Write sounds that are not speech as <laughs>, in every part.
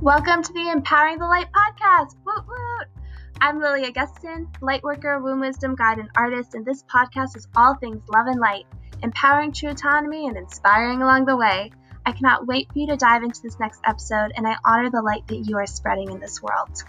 Welcome to the Empowering the Light podcast. Woot woot! I'm Lily Augustin, lightworker, womb wisdom guide, and artist, and this podcast is all things love and light, empowering true autonomy and inspiring along the way. I cannot wait for you to dive into this next episode, and I honor the light that you are spreading in this world.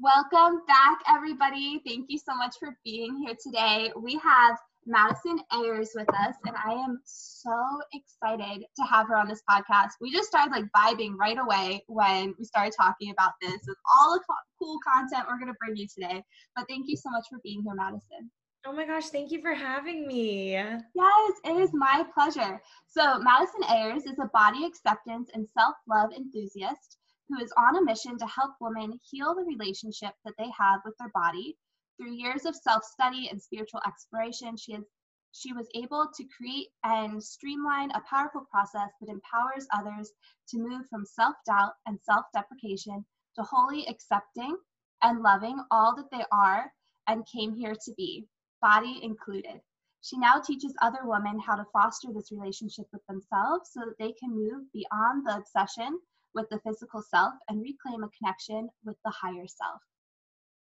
Welcome back, everybody. Thank you so much for being here today. We have Madison Ayers with us, and I am so excited to have her on this podcast. We just started like vibing right away when we started talking about this with all the co- cool content we're going to bring you today. But thank you so much for being here, Madison. Oh my gosh, thank you for having me. Yes, it is my pleasure. So, Madison Ayers is a body acceptance and self love enthusiast who is on a mission to help women heal the relationship that they have with their body through years of self-study and spiritual exploration, she she was able to create and streamline a powerful process that empowers others to move from self-doubt and self-deprecation to wholly accepting and loving all that they are and came here to be, body included. She now teaches other women how to foster this relationship with themselves so that they can move beyond the obsession with the physical self and reclaim a connection with the higher self.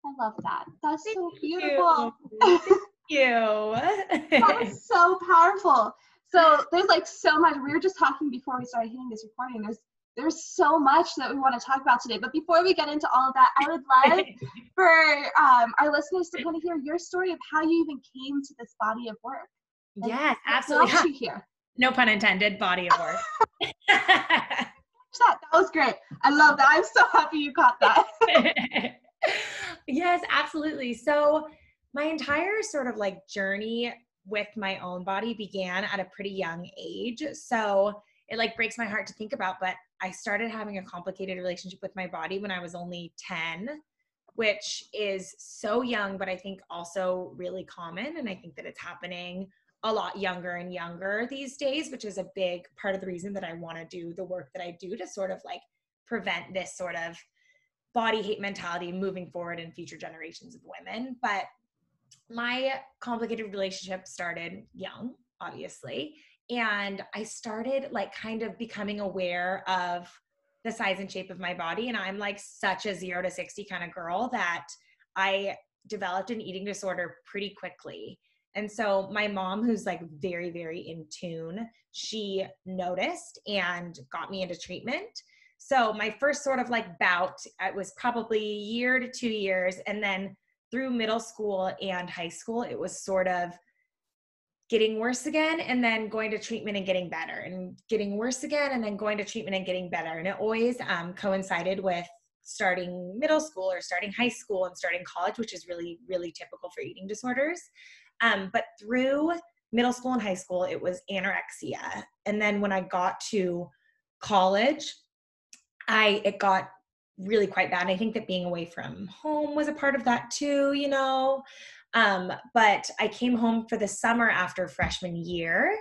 I love that. That's Thank so beautiful. You. Thank you. <laughs> that was so powerful. So there's like so much. We were just talking before we started hitting this recording. There's there's so much that we want to talk about today. But before we get into all of that, I would love <laughs> for um, our listeners to kind of hear your story of how you even came to this body of work. yes, absolutely. What you <laughs> here? No pun intended. Body of work. that that was great. I love that. I'm so happy you caught that <laughs> yes, absolutely. So, my entire sort of like journey with my own body began at a pretty young age. So, it like breaks my heart to think about, but I started having a complicated relationship with my body when I was only 10, which is so young, but I think also really common. And I think that it's happening a lot younger and younger these days, which is a big part of the reason that I want to do the work that I do to sort of like prevent this sort of body hate mentality moving forward in future generations of women. But my complicated relationship started young, obviously. And I started like kind of becoming aware of the size and shape of my body. And I'm like such a zero to 60 kind of girl that I developed an eating disorder pretty quickly. And so my mom, who's like very, very in tune, she noticed and got me into treatment. So my first sort of like bout, it was probably a year to two years. And then through middle school and high school, it was sort of getting worse again and then going to treatment and getting better and getting worse again and then going to treatment and getting better. And it always um, coincided with starting middle school or starting high school and starting college, which is really, really typical for eating disorders. Um, but through middle school and high school, it was anorexia. And then when I got to college, I it got really quite bad. I think that being away from home was a part of that too, you know. Um, but I came home for the summer after freshman year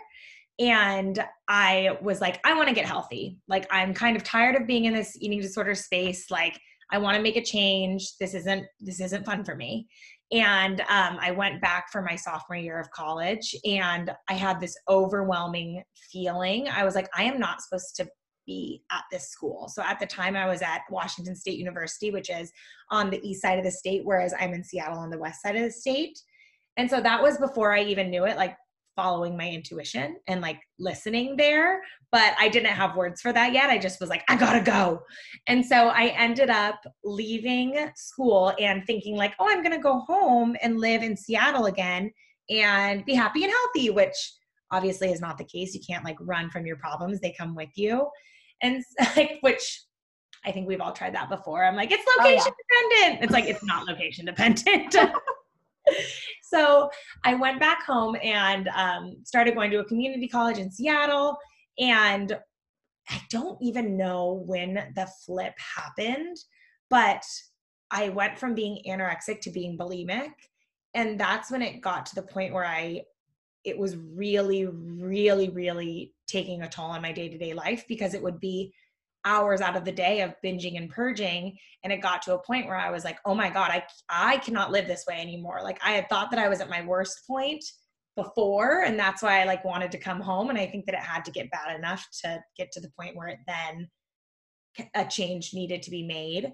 and I was like, I want to get healthy. Like, I'm kind of tired of being in this eating disorder space. Like, I want to make a change. This isn't this isn't fun for me. And um, I went back for my sophomore year of college, and I had this overwhelming feeling. I was like, I am not supposed to be at this school. So at the time, I was at Washington State University, which is on the east side of the state, whereas I'm in Seattle on the west side of the state. And so that was before I even knew it, like following my intuition and like listening there. But I didn't have words for that yet. I just was like, I gotta go. And so I ended up leaving school and thinking, like, oh, I'm gonna go home and live in Seattle again and be happy and healthy, which obviously is not the case. You can't like run from your problems, they come with you and <laughs> like which I think we've all tried that before. I'm like, it's location oh, yeah. dependent. It's like it's not location dependent. <laughs> <laughs> so I went back home and um, started going to a community college in Seattle. And I don't even know when the flip happened, but I went from being anorexic to being bulimic. And that's when it got to the point where I it was really, really, really taking a toll on my day to day life because it would be hours out of the day of binging and purging. And it got to a point where i was like oh my god i i cannot live this way anymore. Like i had thought that i was at my worst point before and that's why I like wanted to come home. And I think that it had to get bad enough to get to the point where it then a change needed to be made.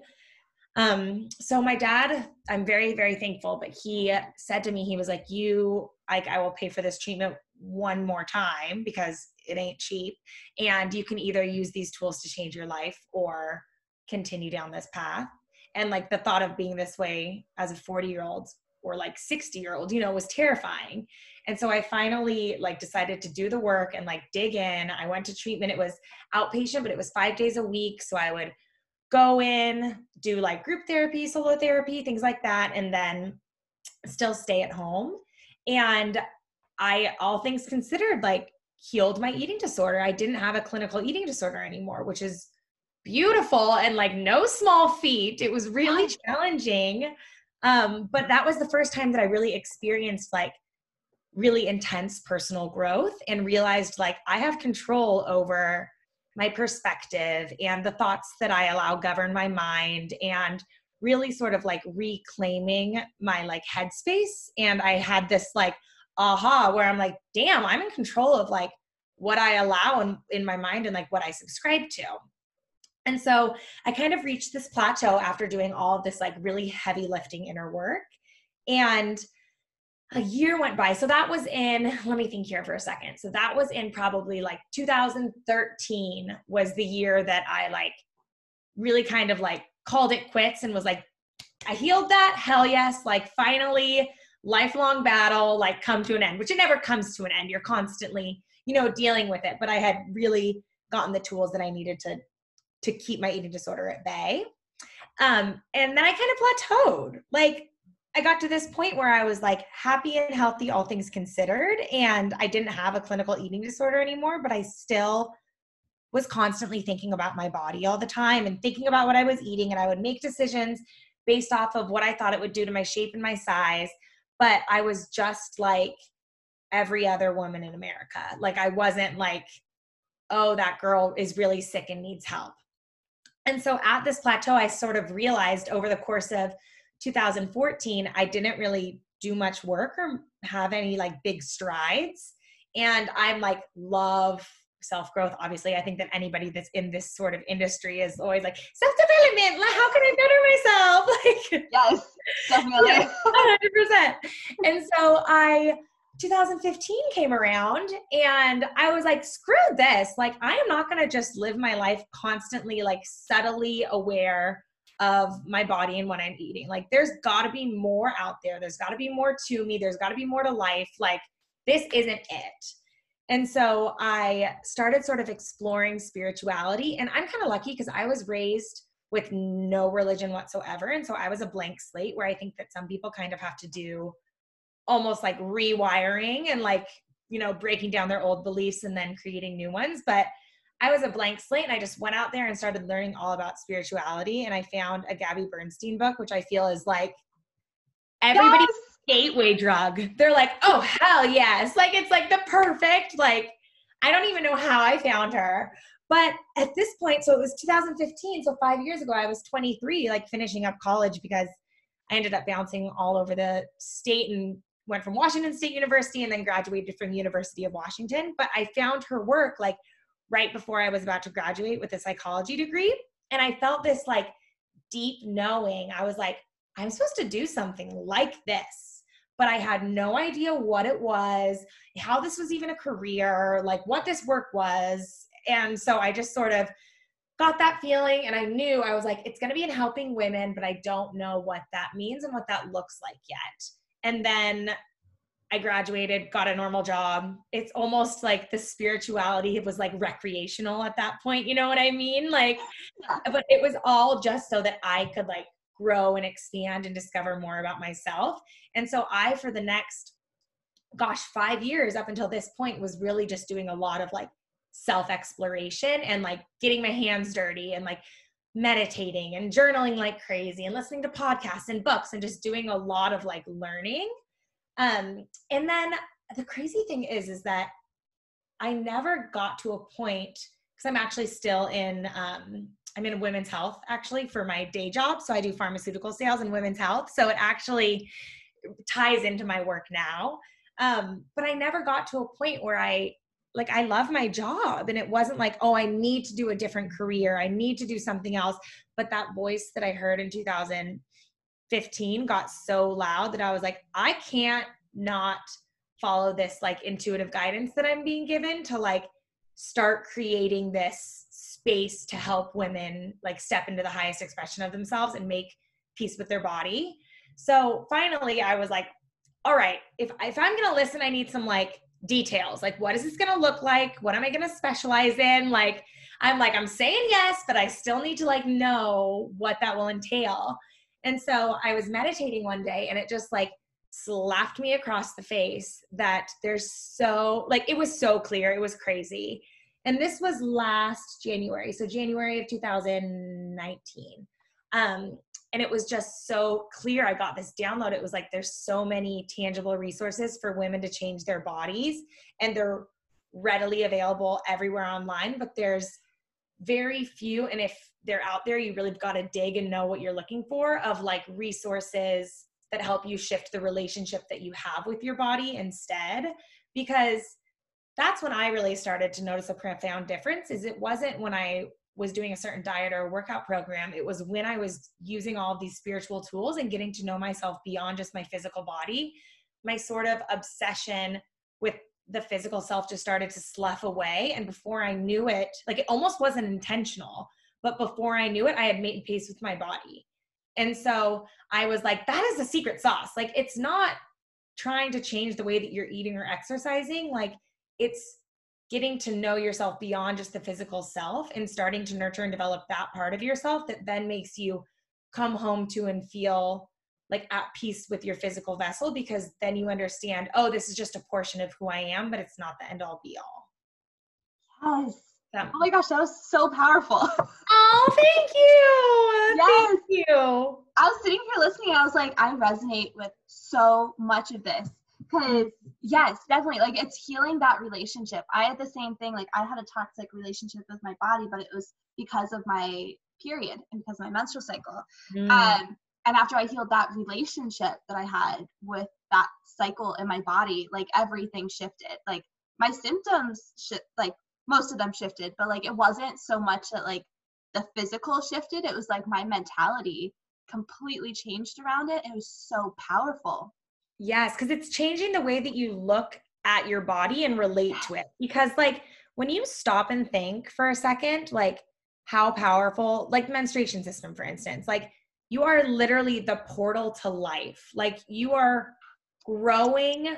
Um, so my dad, I'm very, very thankful, but he said to me, he was like, you, like, I will pay for this treatment one more time because it ain't cheap. And you can either use these tools to change your life or continue down this path. And like the thought of being this way as a 40 year old or like 60 year old, you know, was terrifying. And so I finally like decided to do the work and like dig in. I went to treatment. It was outpatient, but it was five days a week. So I would go in, do like group therapy, solo therapy, things like that, and then still stay at home. And I, all things considered, like healed my eating disorder. I didn't have a clinical eating disorder anymore, which is beautiful and like no small feat. It was really challenging. Um, but that was the first time that I really experienced like really intense personal growth and realized like I have control over my perspective and the thoughts that I allow govern my mind and really sort of like reclaiming my like headspace and I had this like aha where I'm like damn I'm in control of like what I allow in, in my mind and like what I subscribe to. And so I kind of reached this plateau after doing all of this like really heavy lifting inner work. And a year went by. So that was in, let me think here for a second. So that was in probably like 2013 was the year that I like really kind of like called it quits and was like, I healed that. Hell yes. Like finally, lifelong battle, like come to an end, which it never comes to an end. You're constantly, you know, dealing with it. But I had really gotten the tools that I needed to to keep my eating disorder at bay. Um, and then I kind of plateaued. Like I got to this point where I was like happy and healthy, all things considered. And I didn't have a clinical eating disorder anymore, but I still was constantly thinking about my body all the time and thinking about what I was eating. And I would make decisions based off of what I thought it would do to my shape and my size. But I was just like every other woman in America. Like I wasn't like, oh, that girl is really sick and needs help. And so at this plateau, I sort of realized over the course of 2014, I didn't really do much work or have any like big strides. And I'm like, love self growth. Obviously, I think that anybody that's in this sort of industry is always like, self development. How can I better myself? <laughs> Like, yes, definitely. <laughs> 100%. And so I, 2015 came around and I was like, screw this. Like, I am not going to just live my life constantly, like, subtly aware of my body and what I'm eating. Like there's got to be more out there. There's got to be more to me. There's got to be more to life. Like this isn't it. And so I started sort of exploring spirituality and I'm kind of lucky because I was raised with no religion whatsoever and so I was a blank slate where I think that some people kind of have to do almost like rewiring and like you know breaking down their old beliefs and then creating new ones but I was a blank slate and I just went out there and started learning all about spirituality. And I found a Gabby Bernstein book, which I feel is like everybody's yes. gateway drug. They're like, oh, hell yes. Like, it's like the perfect, like, I don't even know how I found her. But at this point, so it was 2015. So five years ago, I was 23, like finishing up college because I ended up bouncing all over the state and went from Washington State University and then graduated from the University of Washington. But I found her work like right before I was about to graduate with a psychology degree. And I felt this like deep knowing. I was like, I'm supposed to do something like this. But I had no idea what it was, how this was even a career, like what this work was. And so I just sort of got that feeling and I knew I was like, it's to be in helping women, but I don't know what that means and what that looks like yet. And then I graduated, got a normal job. It's almost like the spirituality was like recreational at that point. You know what I mean? Like, but it was all just so that I could like grow and expand and discover more about myself. And so I, for the next, gosh, five years up until this point, was really just doing a lot of like self exploration and like getting my hands dirty and like meditating and journaling like crazy and listening to podcasts and books and just doing a lot of like learning um, and then the crazy thing is, is that I never got to a point because I'm actually still in, um, I'm in women's health actually for my day job. So I do pharmaceutical sales and women's health. So it actually ties into my work now. Um, but I never got to a point where I like I love my job and it wasn't like, oh, I need to do a different career. I need to do something else. But that voice that I heard in 2015 got so loud that I was like, I can't not follow this like intuitive guidance that I'm being given to like start creating this space to help women like step into the highest expression of themselves and make peace with their body. So finally I was like, all right, if if I'm going to listen, I need some like details. Like what is this going to look like? What am I going to specialize in? Like I'm like I'm saying yes, but I still need to like know what that will entail. And so I was meditating one day and it just like slapped me across the face that there's so like it was so clear it was crazy. And this was last january so january of 2019 um and it was just so clear i got this download it was like there's so many tangible resources for women to change their bodies and they're readily available everywhere online but there's very few and if they're out there you really got to dig and know what you're looking for of like resources that help you shift the relationship that you have with your body instead. Because that's when i really started to notice a profound difference is it wasn't when i was doing a certain diet or workout program it was when i was using all these spiritual tools and getting to know myself beyond just my physical body my sort of obsession with the physical self just started to slough away. And before i knew it like it almost wasn't intentional but before i knew it i had made peace with my body and so I was like, that is the secret sauce. Like, it's not trying to change the way that you're eating or exercising. Like, it's getting to know yourself beyond just the physical self and starting to nurture and develop that part of yourself that then makes you come home to and feel like at peace with your physical vessel because then you understand, oh, this is just a portion of who I am, but it's not the end all be all. Yes. Oh my gosh, that was so powerful. <laughs> Oh, thank you. Yes. Thank you. I was sitting here listening I was like, I resonate with so much of this. Because, yes, definitely. Like, it's healing that relationship. I had the same thing. Like, I had a toxic relationship with my body, but it was because of my period and because of my menstrual cycle. Mm. Um, and after I healed that relationship that I had with that cycle in my body, like, everything shifted. Like, my symptoms, sh- like, most of them shifted, but like, it wasn't so much that, like, the physical shifted. It was like my mentality completely changed around it. It was so powerful. Yes, because it's changing the way that you look at your body and relate to it. Because, like, when you stop and think for a second, like, how powerful, like, menstruation system, for instance, like, you are literally the portal to life. Like, you are growing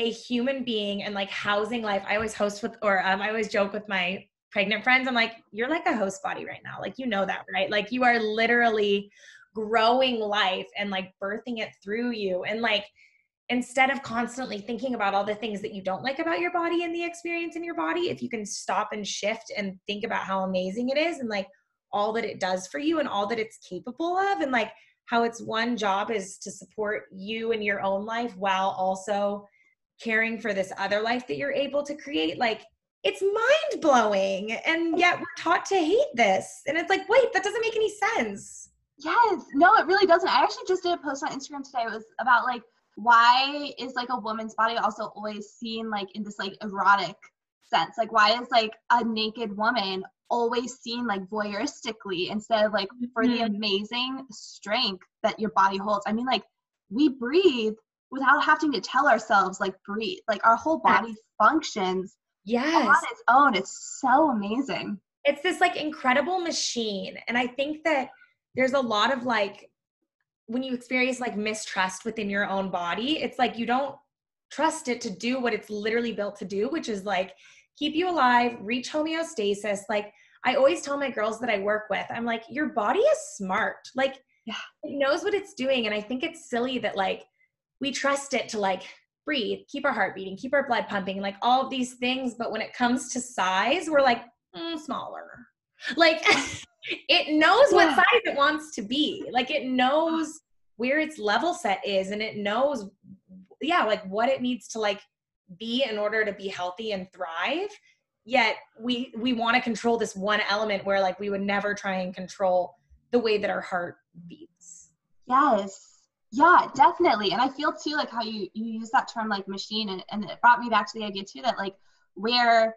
a human being and like housing life. I always host with, or um, I always joke with my pregnant friends, I'm like, you're like a host body right now. Like, you know that, right? Like, you are literally growing life and like birthing it through you. And like, instead of constantly thinking about all the things that you don't like about your body and the experience in your body, if you can stop and shift and think about how amazing it is and like all that it does for you and all that it's capable of, and like how its one job is to support you in your own life while also caring for this other life that you're able to create, like it's mind blowing. And yet we're taught to hate this. And it's like, wait, that doesn't make any sense. Yes. No, it really doesn't. I actually just did a post on Instagram today. It was about like, why is like a woman's body also always seen like in this like erotic sense? Like, why is like a naked woman always seen like voyeuristically instead of like for mm-hmm. the amazing strength that your body holds? I mean, like, we breathe without having to tell ourselves like breathe like our whole body functions yes on its own. It's so amazing. It's this like incredible machine and i think that there's a lot of like when you experience like mistrust within your own body it's like you don't trust it to do what it's literally built to do which is like keep you alive reach homeostasis. Like i always tell my girls that i work with i'm like your body is smart. Like yeah. it knows what it's doing and i think it's silly that like we trust it to like breathe, keep our heart beating, keep our blood pumping, like all of these things. But when it comes to size, we're like mm, smaller. Like <laughs> it knows what size it wants to be. Like it knows where its level set is, and it knows, yeah, like what it needs to like be in order to be healthy and thrive. Yet we we want to control this one element where like we would never try and control the way that our heart beats. Yes Yeah, definitely. And I feel too like how you you use that term like machine and, and it brought me back to the idea too that like we're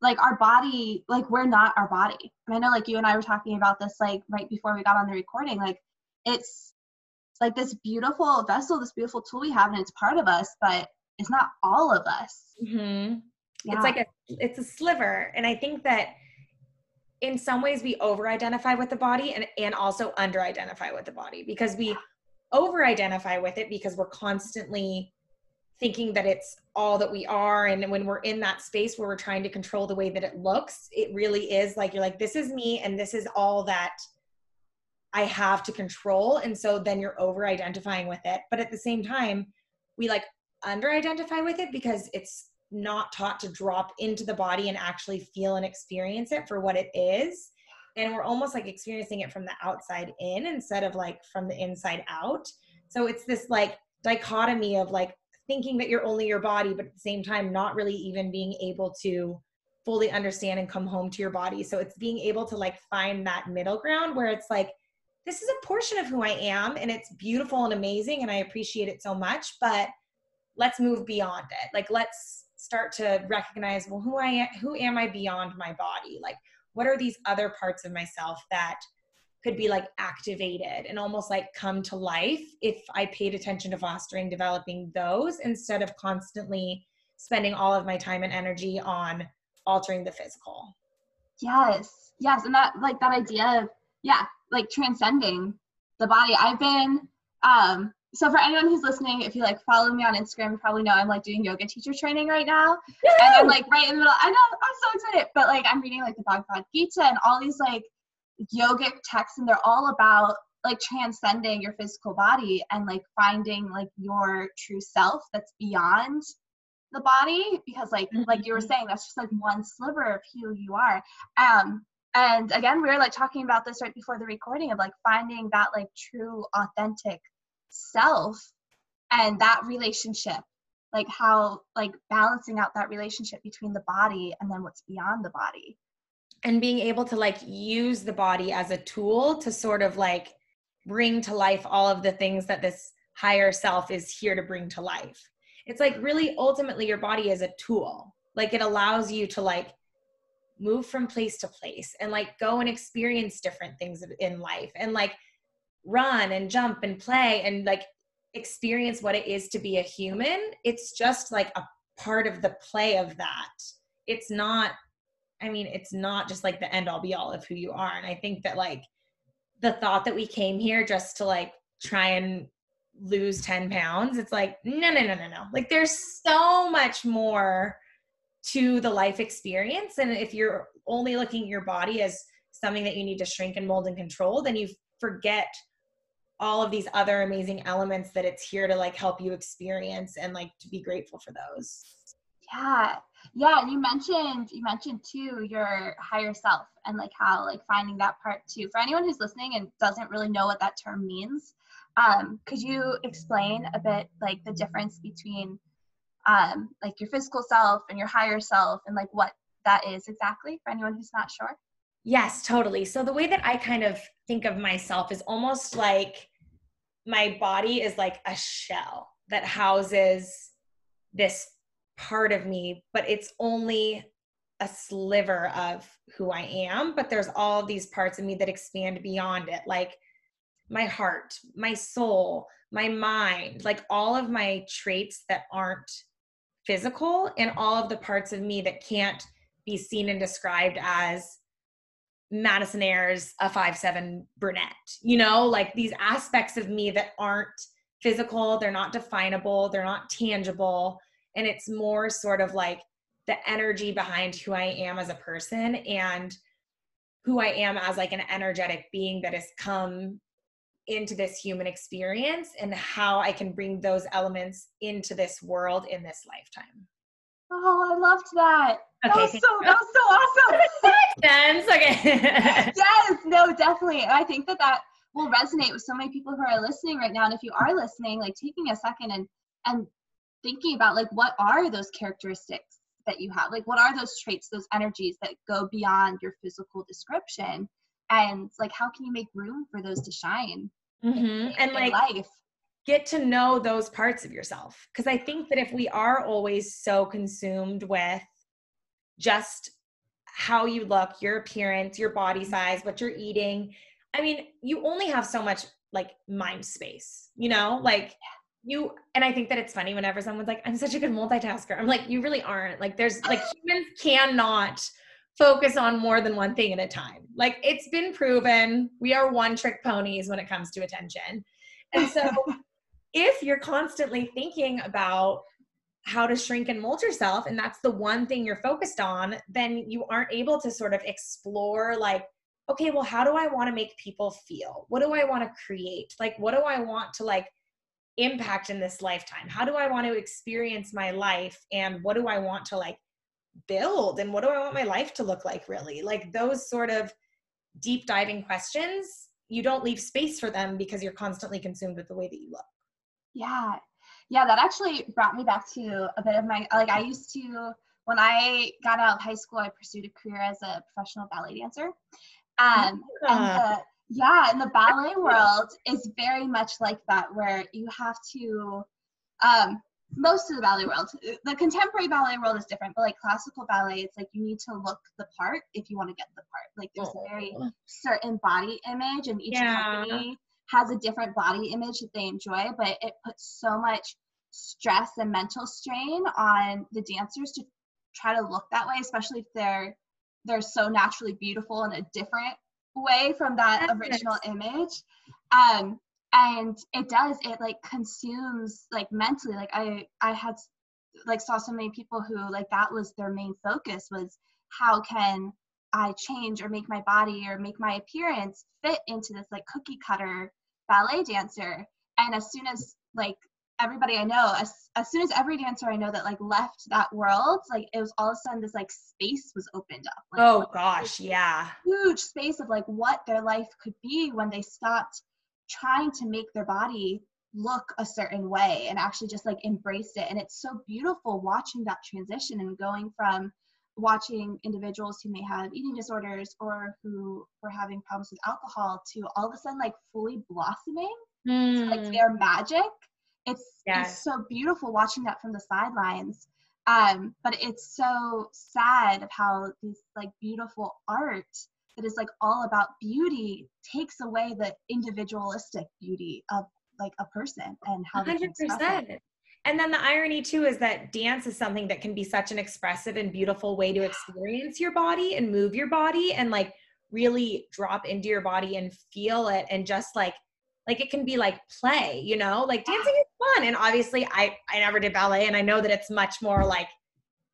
like our body like we're not our body. And I know like you and I were talking about this like right before we got on the recording like it's like this beautiful vessel, this beautiful tool we have and it's part of us, but it's not all of us. Mm-hmm. Yeah. It's like a it's a sliver and I think that in some ways we over identify with the body and, and also under identify with the body because we over identify with it because we're constantly thinking that it's all that we are. And when we're in that space where we're trying to control the way that it looks it really is like you're like this is me and this is all that i have to control. And so then you're over identifying with it. But at the same time we like under identify with it because it's not taught to drop into the body and actually feel and experience it for what it is and we're almost like experiencing it from the outside in instead of like from the inside out. So it's this like dichotomy of like thinking that you're only your body but at the same time not really even being able to fully understand and come home to your body. So it's being able to like find that middle ground where it's like this is a portion of who i am and it's beautiful and amazing and i appreciate it so much but let's move beyond it. Like let's start to recognize well who i am who am i beyond my body? Like what are these other parts of myself that could be like activated and almost like come to life if I paid attention to fostering, developing those instead of constantly spending all of my time and energy on altering the physical. Yes. Yes. And that like that idea of, yeah, like transcending the body. I've been um so for anyone who's listening, if you like follow me on Instagram, you probably know I'm like doing yoga teacher training right now. Woo! And I'm like right in the middle. I know I'm so excited, but like I'm reading like the Bhagavad Gita and all these like yogic texts, and they're all about like transcending your physical body and like finding like your true self that's beyond the body because like mm-hmm. like you were mm-hmm. saying that's just like one sliver of who you are um and again we were like talking about this right before the recording of like finding that like true authentic self and that relationship like how like balancing out that relationship between the body and then what's beyond the body. And being able to like use the body as a tool to sort of like bring to life all of the things that this higher self is here to bring to life. It's like really ultimately your body is a tool. Like it allows you to like move from place to place and like go and experience different things in life. And like run and jump and play and like experience what it is to be a human it's just like a part of the play of that. It's not i mean it's not just like the end all be all of who you are. And i think that like the thought that we came here just to like try and lose 10 pounds it's like no no no no no. Like there's so much more to the life experience. And if you're only looking at your body as something that you need to shrink and mold and control then you forget all of these other amazing elements that it's here to like help you experience and like to be grateful for those. Yeah. Yeah you mentioned you mentioned too your higher self and like how like finding that part too. For anyone who's listening and doesn't really know what that term means um could you explain a bit like the difference between um like your physical self and your higher self and like what that is exactly for anyone who's not sure? Yes, totally. So the way that I kind of think of myself is almost like my body is like a shell that houses this part of me, but it's only a sliver of who I am, but there's all these parts of me that expand beyond it, like my heart, my soul, my mind, like all of my traits that aren't physical, and all of the parts of me that can't be seen and described as Madison Ayers a five seven brunette. You know, like these aspects of me that aren't physical, they're not definable, they're not tangible, and it's more sort of like the energy behind who I am as a person and who I am as like an energetic being that has come into this human experience and how I can bring those elements into this world in this lifetime. Oh, I loved that. Okay, that was so that was so awesome. sense. Okay. <laughs> yes, no, definitely. I think that that will resonate with so many people who are listening right now. And if you are listening, like taking a second and and thinking about like what are those characteristics that you have? Like what are those traits, those energies that go beyond your physical description? And like how can you make room for those to shine? Mm-hmm. In, and in like life get to know those parts of yourself. Because I think that if we are always so consumed with just how you look, your appearance, your body mm-hmm. size, what you're eating, I mean, you only have so much like mind space, you know? Like you and I think that it's funny whenever someone's like, I'm such a good multitasker. I'm like, you really aren't. Like there's like <laughs> humans cannot focus on more than one thing at a time. Like it's been proven we are one trick ponies when it comes to attention. And so <laughs> <laughs> if you're constantly thinking about how to shrink and mold yourself and that's the one thing you're focused on, then you aren't able to sort of explore like okay, well how do I want to make people feel? What do I want to create? Like what do I want to like impact in this lifetime? How do I want to experience my life and what do I want to like build and what do I want my life to look like really? Like those sort of deep diving questions, you don't leave space for them because you're constantly consumed with the way that you look. Yeah. Yeah, that actually brought me back to a bit of my like I used to when I got out of high school, I pursued a career as a professional ballet dancer. Um, yeah. and the, yeah, and the ballet world is very much like that, where you have to um, most of the ballet world the contemporary ballet world is different but like classical ballet it's like you need to look the part if you want to get the part like there's a very oh. certain body image and each yeah. company has a different body image that they enjoy but it puts so much stress and mental strain on the dancers to try to look that way especially if they're they're so naturally beautiful in a different way from that original image. Um and it does it like consumes like mentally like i i had like saw so many people who like that was their main focus was how can i change or make my body or make my appearance fit into this like cookie cutter ballet dancer and as soon as like everybody i know as, as soon as every dancer i know that like left that world like it was all of a sudden this like space was opened up. Like, oh gosh yeah. huge space of like what their life could be when they stopped trying to make their body look a certain way and actually just like embrace it. And it's so beautiful watching that transition and going from watching individuals who may have eating disorders or who were having problems with alcohol to all of a sudden like fully blossoming mm. like their magic it's, yes. it's so beautiful watching that from the sidelines um, but it's so sad of how these like beautiful art that is like all about beauty takes away the individualistic beauty of like a person and how 100%. And then the irony too is that dance is something that can be such an expressive and beautiful way to experience your body and move your body and like really drop into your body and feel it and just like like it can be like play, you know? Like dancing is fun and obviously I I never did ballet and I know that it's much more like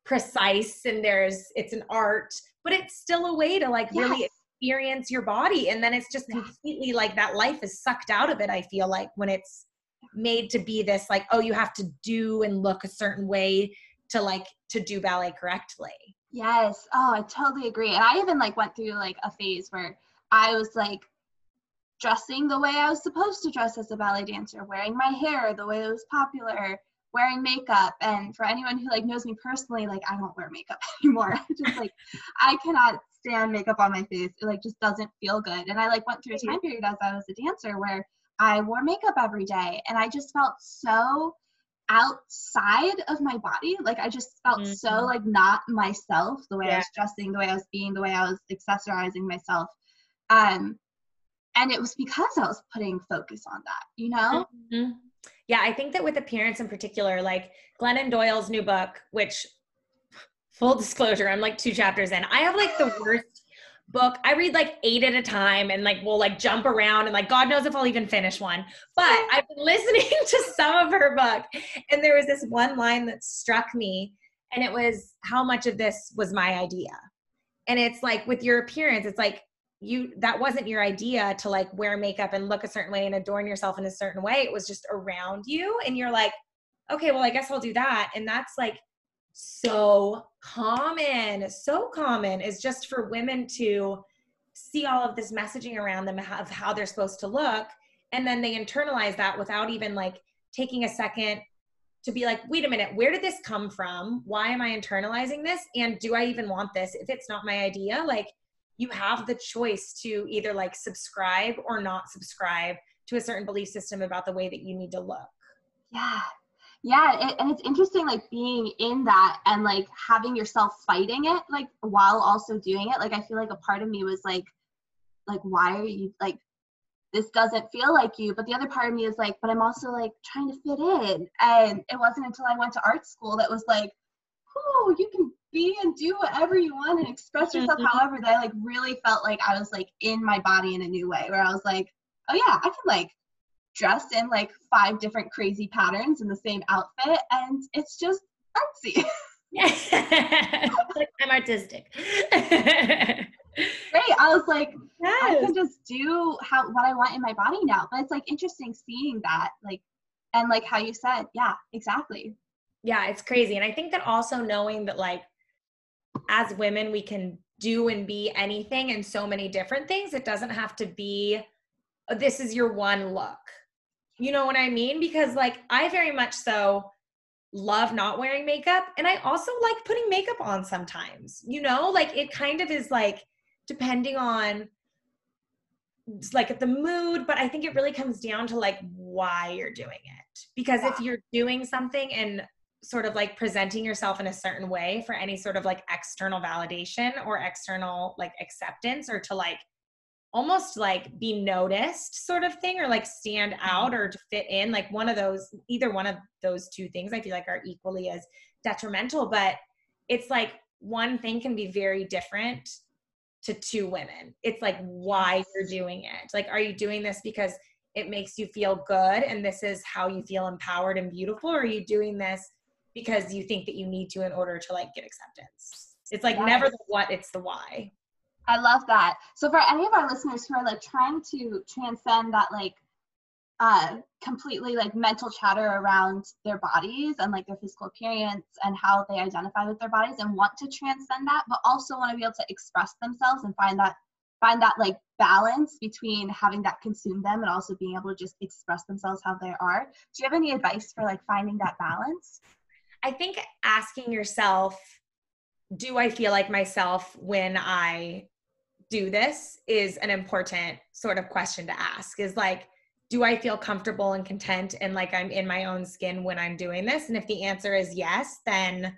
precise and there's it's an art but it's still a way to like yes. really experience your body and then it's just completely like that life is sucked out of it i feel like when it's made to be this like oh you have to do and look a certain way to like to do ballet correctly. Yes. Oh i totally agree. And i even like went through like a phase where i was like dressing the way i was supposed to dress as a ballet dancer wearing my hair the way it was popular wearing makeup. And for anyone who like knows me personally like i don't wear makeup <laughs> anymore. Just like i cannot stand makeup on my face. It like just doesn't feel good. And i like went through a time period as i was a dancer where i wore makeup every day and i just felt so outside of my body like i just felt mm-hmm. so like not myself the way yeah. i was dressing the way i was being the way i was accessorizing myself um and it was because i was putting focus on that you know mm-hmm. Yeah, I think that with appearance in particular, like Glennon Doyle's new book, which full disclosure, I'm like two chapters in. I have like the <gasps> worst book. I read like eight at a time and like we'll like jump around and like God knows if I'll even finish one. But I've been <laughs> listening to some of her book and there was this one line that struck me and it was how much of this was my idea. And it's like with your appearance, it's like you that wasn't your idea to like wear makeup and look a certain way and adorn yourself in a certain way it was just around you and you're like okay well i guess i'll do that and that's like so common so common is just for women to see all of this messaging around them of how they're supposed to look and then they internalize that without even like taking a second to be like wait a minute where did this come from why am i internalizing this and do i even want this if it's not my idea like you have the choice to either like subscribe or not subscribe to a certain belief system about the way that you need to look. Yeah. Yeah, it, and it's interesting like being in that and like having yourself fighting it like while also doing it. Like I feel like a part of me was like like why are you like this doesn't feel like you but the other part of me is like but i'm also like trying to fit in and it wasn't until i went to art school that was like oh you can be and do whatever you want and express yourself mm-hmm. however that i like really felt like i was like in my body in a new way where i was like oh yeah i can like dress in like five different crazy patterns in the same outfit and it's just artsy like <laughs> i'm artistic great. I was like, yes. I can just do how what I want in my body now. But it's like interesting seeing that, like, and like how you said, yeah, exactly. Yeah, it's crazy. And I think that also knowing that like as women we can do and be anything and so many different things. It doesn't have to be uh, this is your one look. You know what I mean? Because like I very much so love not wearing makeup and I also like putting makeup on sometimes. You know, like it kind of is like depending on like the mood but i think it really comes down to like why you're doing it because yeah. if you're doing something and sort of like presenting yourself in a certain way for any sort of like external validation or external like acceptance or to like almost like be noticed sort of thing or like stand mm-hmm. out or to fit in like one of those either one of those two things i feel like are equally as detrimental but it's like one thing can be very different to two women. It's like why you're doing it. Like, are you doing this because it makes you feel good and this is how you feel empowered and beautiful? Or are you doing this because you think that you need to in order to like get acceptance? It's like yes. never the what, it's the why. I love that. So for any of our listeners who are like trying to transcend that like uh, completely like mental chatter around their bodies and like their physical appearance and how they identify with their bodies and want to transcend that but also want to be able to express themselves and find that find that like balance between having that consume them and also being able to just express themselves how they are do you have any advice for like finding that balance i think asking yourself do i feel like myself when i do this is an important sort of question to ask is like do I feel comfortable and content and like I'm in my own skin when I'm doing this? And if the answer is yes, then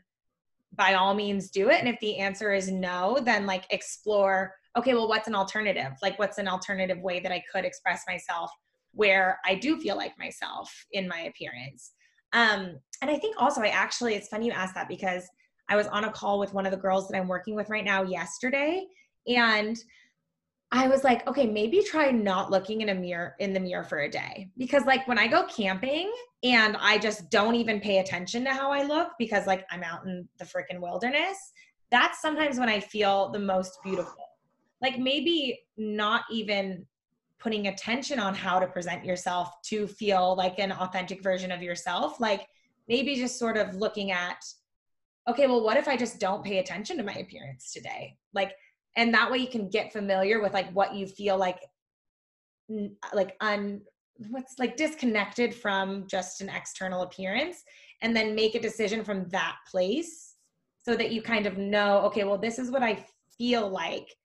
by all means do it. And if the answer is no, then like explore, okay, well, what's an alternative? Like, what's an alternative way that I could express myself where I do feel like myself in my appearance? Um, and I think also, I actually, it's funny you asked that because I was on a call with one of the girls that I'm working with right now yesterday. And I was like, okay, maybe try not looking in a mirror in the mirror for a day. Because like when I go camping and I just don't even pay attention to how I look because like I'm out in the freaking wilderness, that's sometimes when I feel the most beautiful. Like maybe not even putting attention on how to present yourself to feel like an authentic version of yourself. Like maybe just sort of looking at, okay, well, what if I just don't pay attention to my appearance today? Like and that way you can get familiar with like what you feel like like un what's like disconnected from just an external appearance and then make a decision from that place so that you kind of know okay well this is what i feel like.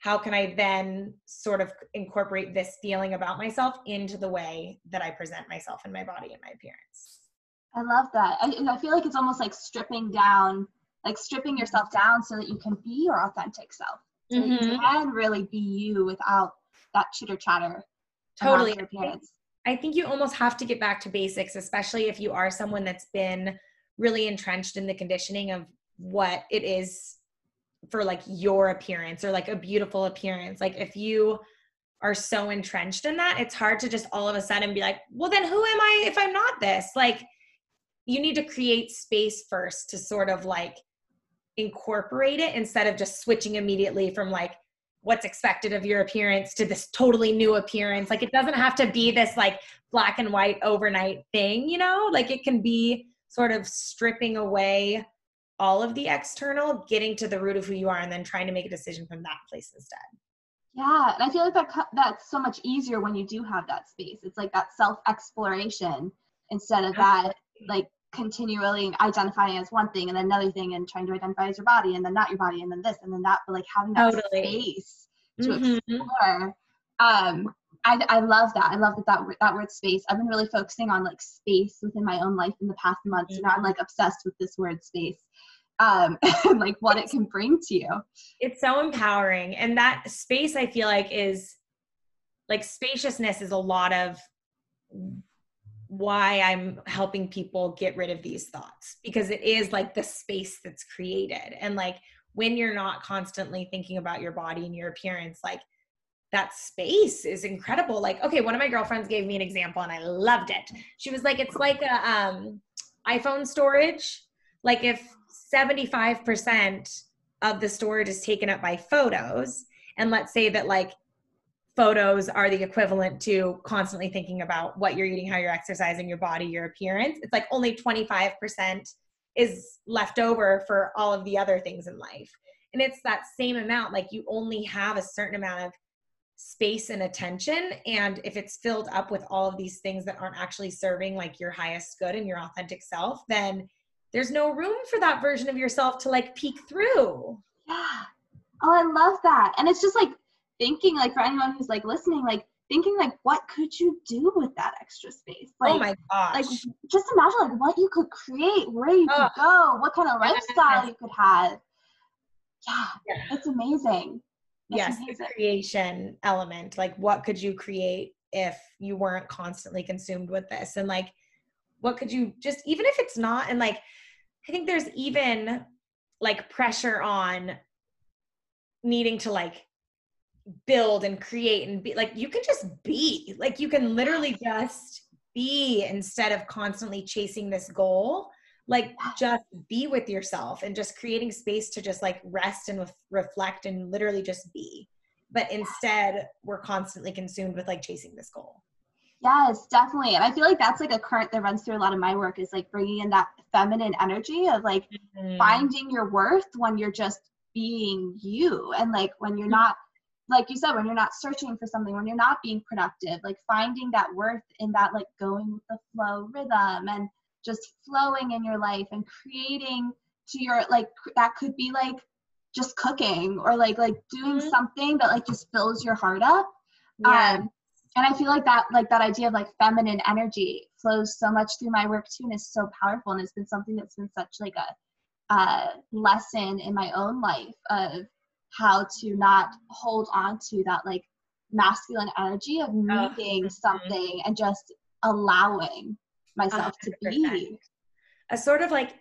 How can i then sort of incorporate this feeling about myself into the way that i present myself and my body and my appearance? I love that. I, I feel like it's almost like stripping down like stripping yourself down so that you can be your authentic self so mm-hmm. you can really be you without that chitter chatter. Totally. I think you almost have to get back to basics, especially if you are someone that's been really entrenched in the conditioning of what it is for like your appearance or like a beautiful appearance. Like if you are so entrenched in that, it's hard to just all of a sudden be like, well, then who am I if I'm not this? Like you need to create space first to sort of like incorporate it instead of just switching immediately from like what's expected of your appearance to this totally new appearance. Like it doesn't have to be this like black and white overnight thing, you know? Like it can be sort of stripping away all of the external, getting to the root of who you are and then trying to make a decision from that place instead. Yeah, and I feel like that that's so much easier when you do have that space. It's like that self exploration instead of that like continually identifying as one thing and then another thing and trying to identify as your body and then not your body and then this and then that but like having that totally. space to mm-hmm. explore um I, I love that. I love that, that that word space. I've been really focusing on like space within my own life in the past months. Mm-hmm. And I'm like obsessed with this word space. Um, <laughs> and like what it can bring to you. It's so empowering. And that space I feel like is like spaciousness is a lot of why I'm helping people get rid of these thoughts because it is like the space that's created. And like when you're not constantly thinking about your body and your appearance, like that space is incredible. Like, okay, one of my girlfriends gave me an example and I loved it. She was like, it's like a um, iPhone storage. Like if 75% of the storage is taken up by photos, and let's say that like photos are the equivalent to constantly thinking about what you're eating, how you're exercising, your body, your appearance. It's like only 25% is left over for all of the other things in life. And it's that same amount, like you only have a certain amount of space and attention. And if it's filled up with all of these things that aren't actually serving like your highest good and your authentic self, then there's no room for that version of yourself to like peek through. Yeah. <gasps> Oh, I love that. And it's just like thinking like for anyone who's like listening like thinking like what could you do with that extra space? Oh like, oh my gosh. like just imagine like what you could create where you could go what kind of lifestyle you could have. Yeah, yeah. it's amazing. It's yes amazing. the creation element like what could you create if you weren't constantly consumed with this? And like what could you just even if it's not and like i think there's even like pressure on needing to like build and create and be like you can just be like you can literally just be instead of constantly chasing this goal. Like just be with yourself and just creating space to just like rest and reflect and literally just be. But instead we're constantly consumed with like chasing this goal. Yes definitely. And i feel like that's like a current that runs through a lot of my work is like bringing in that feminine energy of like mm-hmm. finding your worth when you're just being you and like when you're not like you said when you're not searching for something when you're not being productive like finding that worth in that like going with the flow rhythm and just flowing in your life and creating to your like that could be like just cooking or like like doing mm-hmm. something that like just fills your heart up yeah. um and i feel like that like that idea of like feminine energy flows so much through my work too and is so powerful and it's been something that's been such like a uh lesson in my own life of how to not hold on to that like masculine energy of oh, needing oh, something and just allowing myself 100%. to be. A sort of like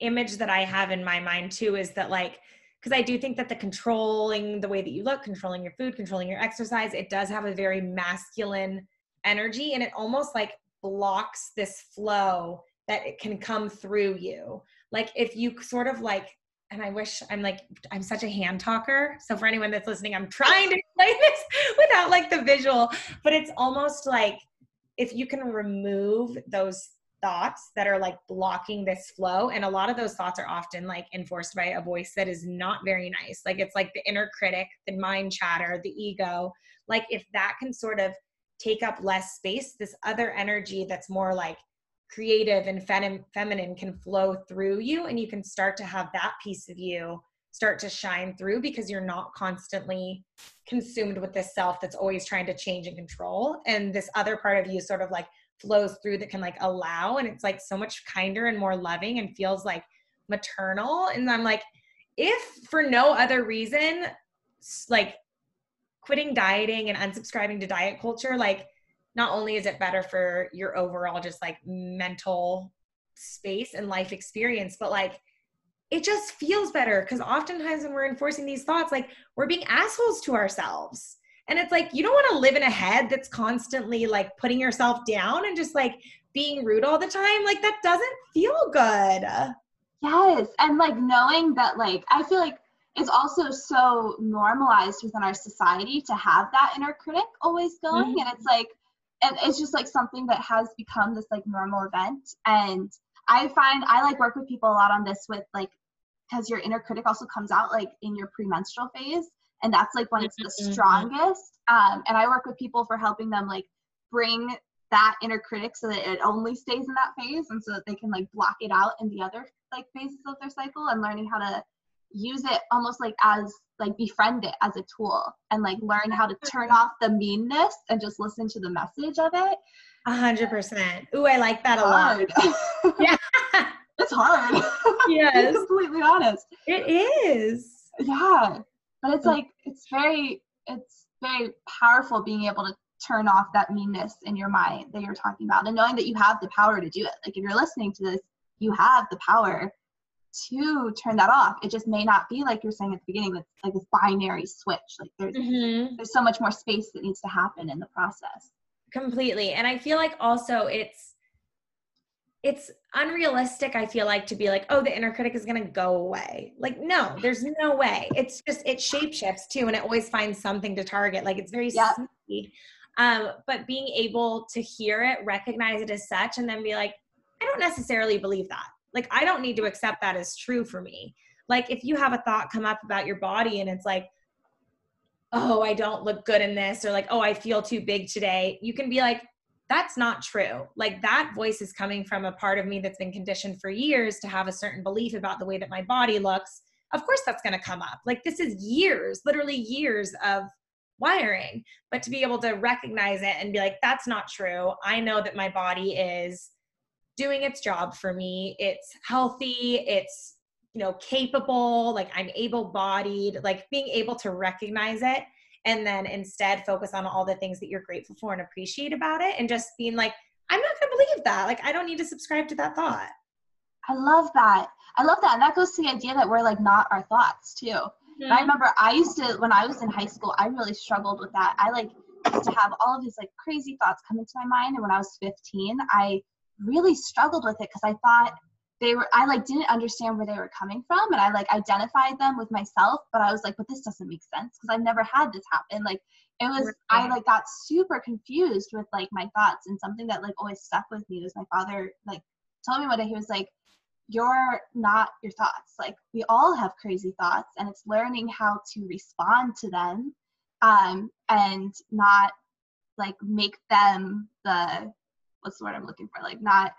image that I have in my mind too is that like because I do think that the controlling the way that you look, controlling your food, controlling your exercise, it does have a very masculine energy and it almost like blocks this flow that it can come through you. Like if you sort of like and I wish I'm like I'm such a hand talker. So for anyone that's listening, I'm trying to <laughs> explain this without like the visual, but it's almost like if you can remove those thoughts that are like blocking this flow. And a lot of those thoughts are often like enforced by a voice that is not very nice. Like it's like the inner critic the mind chatter the ego. Like if that can sort of take up less space this other energy that's more like creative and fem- feminine can flow through you and you can start to have that piece of you start to shine through because you're not constantly consumed with this self that's always trying to change and control. And this other part of you sort of like flows through that can like allow and it's like so much kinder and more loving and feels like maternal. And i'm like if for no other reason like quitting dieting and unsubscribing to diet culture like not only is it better for your overall just like mental space and life experience, but like it just feels better because oftentimes when we're enforcing these thoughts, like we're being assholes to ourselves. And it's like you don't want to live in a head that's constantly like putting yourself down and just like being rude all the time. Like that doesn't feel good. Yes. And like knowing that, like, I feel like it's also so normalized within our society to have that inner critic always going. Mm-hmm. And it's like, and it's just like something that has become this like normal event and i find i like work with people a lot on this with like because your inner critic also comes out like in your premenstrual phase and that's like when it's the mm-hmm. strongest um, and i work with people for helping them like bring that inner critic so that it only stays in that phase and so that they can like block it out in the other like phases of their cycle and learning how to use it almost like as like befriend it as a tool and like learn how to turn off the meanness and just listen to the message of it. A hundred percent. Ooh, I like that a lot. <laughs> yeah. It's hard. <laughs> Yes. completely honest. It is. Yeah. But it's like it's very it's very powerful being able to turn off that meanness in your mind that you're talking about and knowing that you have the power to do it. Like if you're listening to this, you have the power to turn that off. It just may not be like you're saying at the beginning, that's like this binary switch. Like there's mm-hmm. there's so much more space that needs to happen in the process. Completely. And I feel like also it's it's unrealistic i feel like to be like oh the inner critic is going to go away like no there's no way it's just it shape shifts too and it always finds something to target like it's very yeah. sneaky um, but being able to hear it recognize it as such and then be like i don't necessarily believe that like i don't need to accept that as true for me like if you have a thought come up about your body and it's like oh i don't look good in this or like oh i feel too big today you can be like that's not true. Like that voice is coming from a part of me that's been conditioned for years to have a certain belief about the way that my body looks. Of course, that's going to come up. Like this is years, literally years of wiring. But to be able to recognize it and be like, that's not true. I know that my body is doing its job for me. It's healthy. It's, you know, capable. Like I'm able bodied. Like being able to recognize it and then instead focus on all the things that you're grateful for and appreciate about it and just being like i'm not going to believe that like i don't need to subscribe to that thought i love that i love that and that goes to the idea that we're like not our thoughts too mm-hmm. i remember i used to when i was in high school i really struggled with that i like used to have all of these like crazy thoughts come into my mind and when i was 15 i really struggled with it because i thought they were i like didn't understand where they were coming from and i like identified them with myself but i was like but this doesn't make sense because i've never had this happen. Like it was i like got super confused with like my thoughts and something that like always stuck with me was my father like told me one day he was like you're not your thoughts. Like we all have crazy thoughts and it's learning how to respond to them um and not like make them the what's the word i'm looking for like not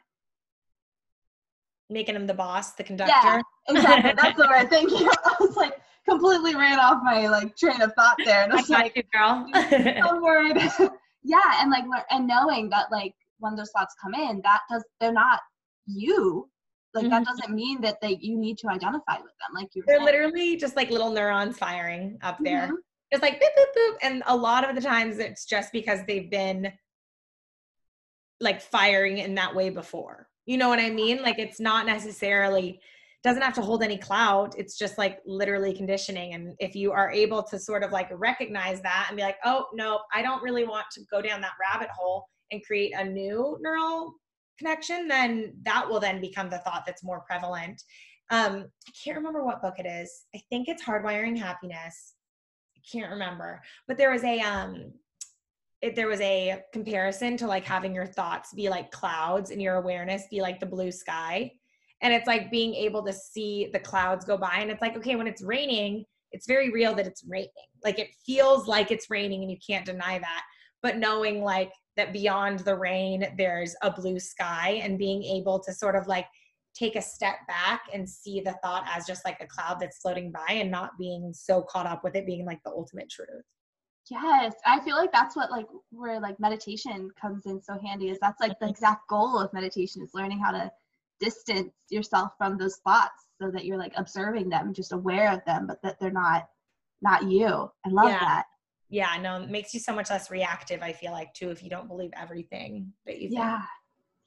making him the boss, the conductor. Yeah, exactly. <laughs> That's the word. Thank you. I was like completely ran off my like train of thought there. And I was like, you, girl. <laughs> one word. <laughs> yeah, and like and knowing that like when those thoughts come in, that does they're not you. Like mm-hmm. that doesn't mean that they you need to identify with them. Like you They're saying. literally just like little neurons firing up there. Mm-hmm. Just like boop boop boop. And a lot of the times it's just because they've been like firing in that way before. You know what I mean? Like it's not necessarily doesn't have to hold any clout. It's just like literally conditioning. And if you are able to sort of like recognize that and be like, oh no, I don't really want to go down that rabbit hole and create a new neural connection, then that will then become the thought that's more prevalent. Um, I can't remember what book it is. I think it's Hardwiring Happiness. I can't remember. But there was a um it, there was a comparison to like having your thoughts be like clouds and your awareness be like the blue sky. And it's like being able to see the clouds go by and it's like okay when it's raining it's very real that it's raining. Like it feels like it's raining and you can't deny that. But knowing like that beyond the rain there's a blue sky and being able to sort of like take a step back and see the thought as just like a cloud that's floating by and not being so caught up with it being like the ultimate truth Yes, I feel like that's what like where like meditation comes in so handy is that's like the exact goal of meditation is learning how to distance yourself from those thoughts so that you're like observing them, just aware of them, but that they're not not you. I love yeah. that. Yeah, no, it makes you so much less reactive, I feel like too, if you don't believe everything that you think. Yeah.